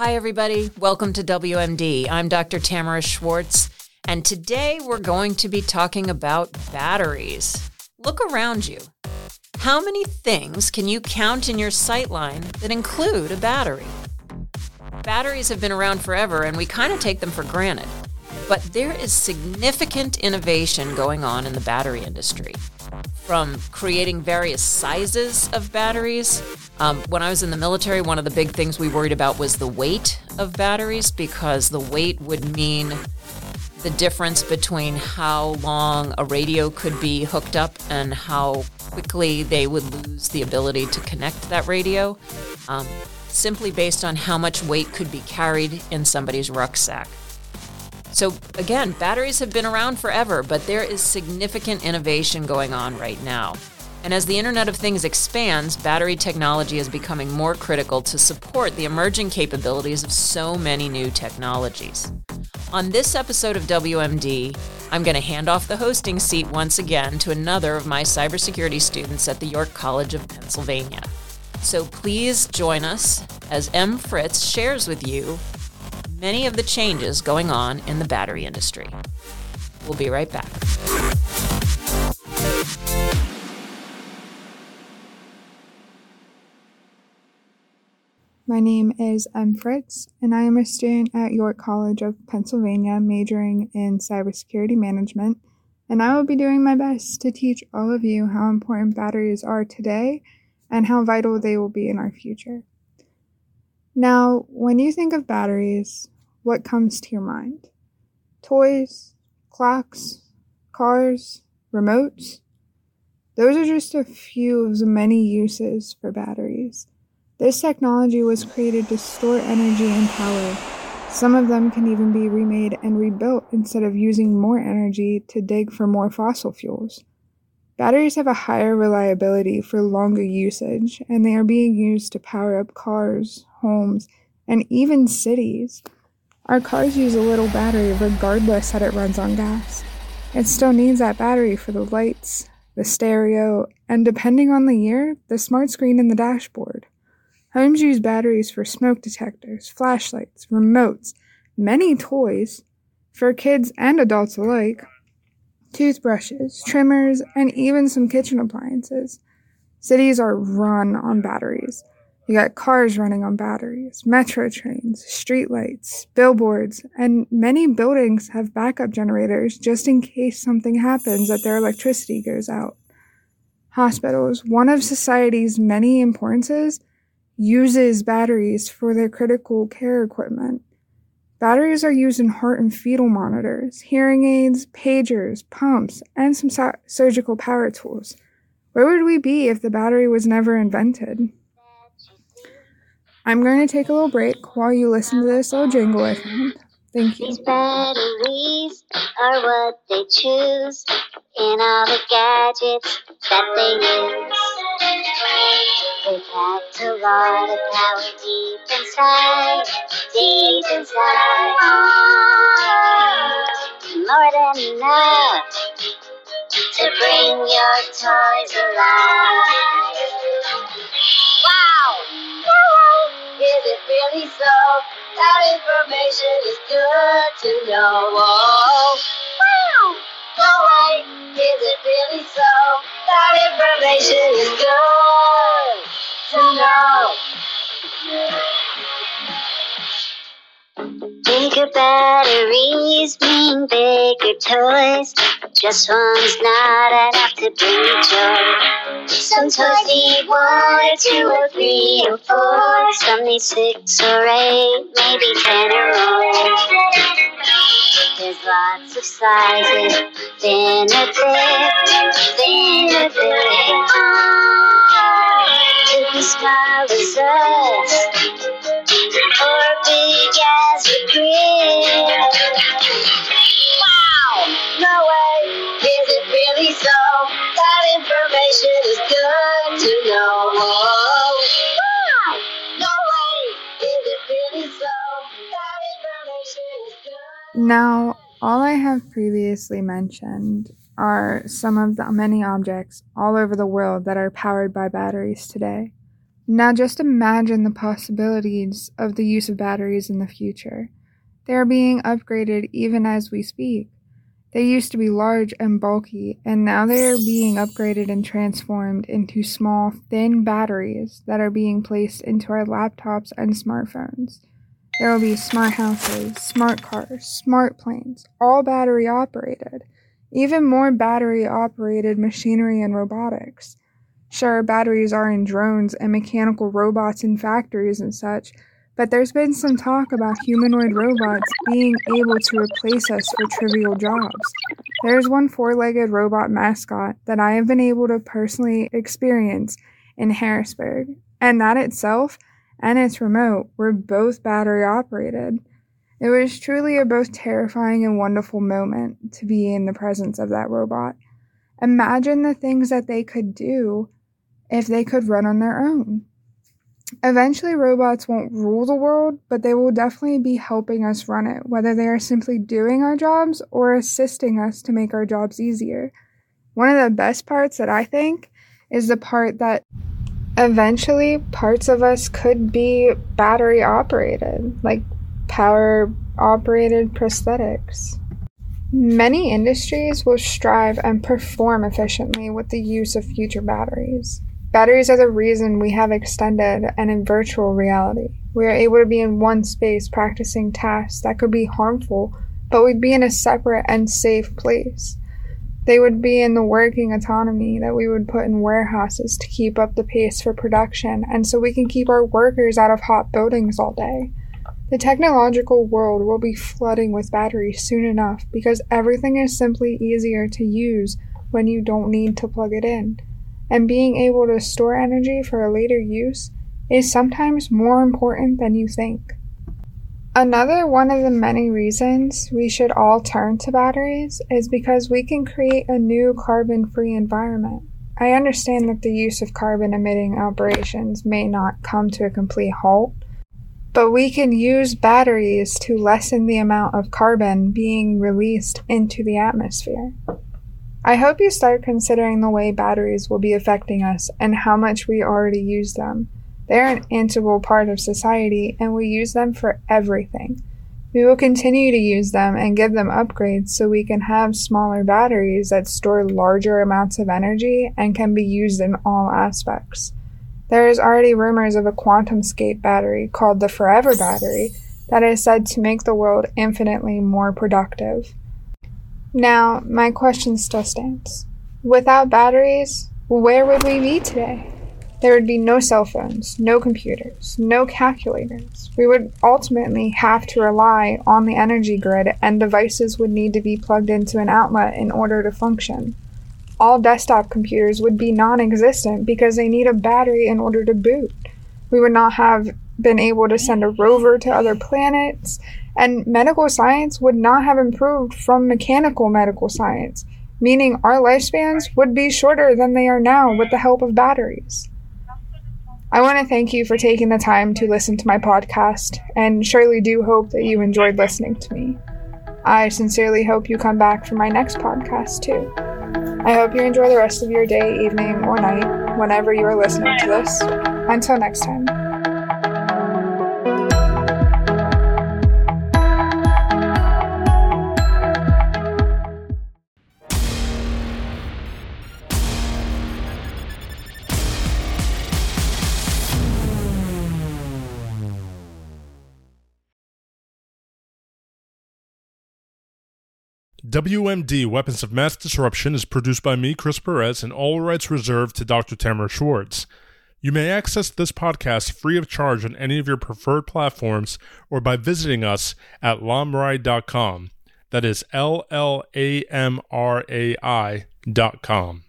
Hi, everybody. Welcome to WMD. I'm Dr. Tamara Schwartz, and today we're going to be talking about batteries. Look around you. How many things can you count in your sightline that include a battery? Batteries have been around forever, and we kind of take them for granted. But there is significant innovation going on in the battery industry. From creating various sizes of batteries. Um, when I was in the military, one of the big things we worried about was the weight of batteries because the weight would mean the difference between how long a radio could be hooked up and how quickly they would lose the ability to connect that radio, um, simply based on how much weight could be carried in somebody's rucksack. So, again, batteries have been around forever, but there is significant innovation going on right now. And as the Internet of Things expands, battery technology is becoming more critical to support the emerging capabilities of so many new technologies. On this episode of WMD, I'm going to hand off the hosting seat once again to another of my cybersecurity students at the York College of Pennsylvania. So please join us as M. Fritz shares with you many of the changes going on in the battery industry. We'll be right back. My name is M. Fritz, and I am a student at York College of Pennsylvania, majoring in cybersecurity management. And I will be doing my best to teach all of you how important batteries are today and how vital they will be in our future. Now, when you think of batteries, what comes to your mind? Toys, clocks, cars, remotes? Those are just a few of the many uses for batteries. This technology was created to store energy and power. Some of them can even be remade and rebuilt instead of using more energy to dig for more fossil fuels. Batteries have a higher reliability for longer usage, and they are being used to power up cars, homes, and even cities. Our cars use a little battery regardless that it runs on gas. It still needs that battery for the lights, the stereo, and depending on the year, the smart screen in the dashboard. Homes use batteries for smoke detectors, flashlights, remotes, many toys, for kids and adults alike toothbrushes, trimmers, and even some kitchen appliances. Cities are run on batteries. You got cars running on batteries, metro trains, streetlights, billboards, and many buildings have backup generators just in case something happens that their electricity goes out. Hospitals, one of society's many importances, uses batteries for their critical care equipment. Batteries are used in heart and fetal monitors, hearing aids, pagers, pumps, and some so- surgical power tools. Where would we be if the battery was never invented? I'm going to take a little break while you listen to this little jingle I found. Thank you. These batteries are what they choose in all the gadgets that they use. They packed a lot of power deep inside, deep inside. More than enough to bring your toys alive. Wow! Is it really so? That information is good to know. Oh, wow! No way! Is it really so? That information is good to know. Bigger batteries mean bigger toys. Just one's not enough to bring joy. Some toys need one or two or three or four. Some need six or eight, maybe ten or more. There's lots of sizes, thin or thick, thin or thick. Could be small as Now, all I have previously mentioned are some of the many objects all over the world that are powered by batteries today. Now, just imagine the possibilities of the use of batteries in the future. They are being upgraded even as we speak. They used to be large and bulky, and now they are being upgraded and transformed into small, thin batteries that are being placed into our laptops and smartphones. There will be smart houses, smart cars, smart planes, all battery operated, even more battery operated machinery and robotics. Sure, batteries are in drones and mechanical robots in factories and such, but there's been some talk about humanoid robots being able to replace us for trivial jobs. There's one four legged robot mascot that I have been able to personally experience in Harrisburg, and that itself and its remote were both battery operated. It was truly a both terrifying and wonderful moment to be in the presence of that robot. Imagine the things that they could do if they could run on their own. Eventually, robots won't rule the world, but they will definitely be helping us run it, whether they are simply doing our jobs or assisting us to make our jobs easier. One of the best parts that I think is the part that eventually parts of us could be battery operated, like power operated prosthetics. Many industries will strive and perform efficiently with the use of future batteries. Batteries are the reason we have extended and in virtual reality. We are able to be in one space practicing tasks that could be harmful, but we'd be in a separate and safe place. They would be in the working autonomy that we would put in warehouses to keep up the pace for production and so we can keep our workers out of hot buildings all day. The technological world will be flooding with batteries soon enough because everything is simply easier to use when you don't need to plug it in and being able to store energy for a later use is sometimes more important than you think. Another one of the many reasons we should all turn to batteries is because we can create a new carbon free environment. I understand that the use of carbon emitting operations may not come to a complete halt, but we can use batteries to lessen the amount of carbon being released into the atmosphere. I hope you start considering the way batteries will be affecting us and how much we already use them. They are an integral part of society and we use them for everything. We will continue to use them and give them upgrades so we can have smaller batteries that store larger amounts of energy and can be used in all aspects. There is already rumors of a QuantumScape battery called the Forever Battery that is said to make the world infinitely more productive. Now, my question still stands. Without batteries, where would we be today? There would be no cell phones, no computers, no calculators. We would ultimately have to rely on the energy grid, and devices would need to be plugged into an outlet in order to function. All desktop computers would be non existent because they need a battery in order to boot. We would not have been able to send a rover to other planets, and medical science would not have improved from mechanical medical science, meaning our lifespans would be shorter than they are now with the help of batteries. I want to thank you for taking the time to listen to my podcast, and surely do hope that you enjoyed listening to me. I sincerely hope you come back for my next podcast too. I hope you enjoy the rest of your day, evening, or night, whenever you are listening to this. Until next time. WMD Weapons of Mass Disruption is produced by me, Chris Perez, and all rights reserved to Dr. Tamara Schwartz. You may access this podcast free of charge on any of your preferred platforms or by visiting us at llamrai.com. That is L L A M R A I.com.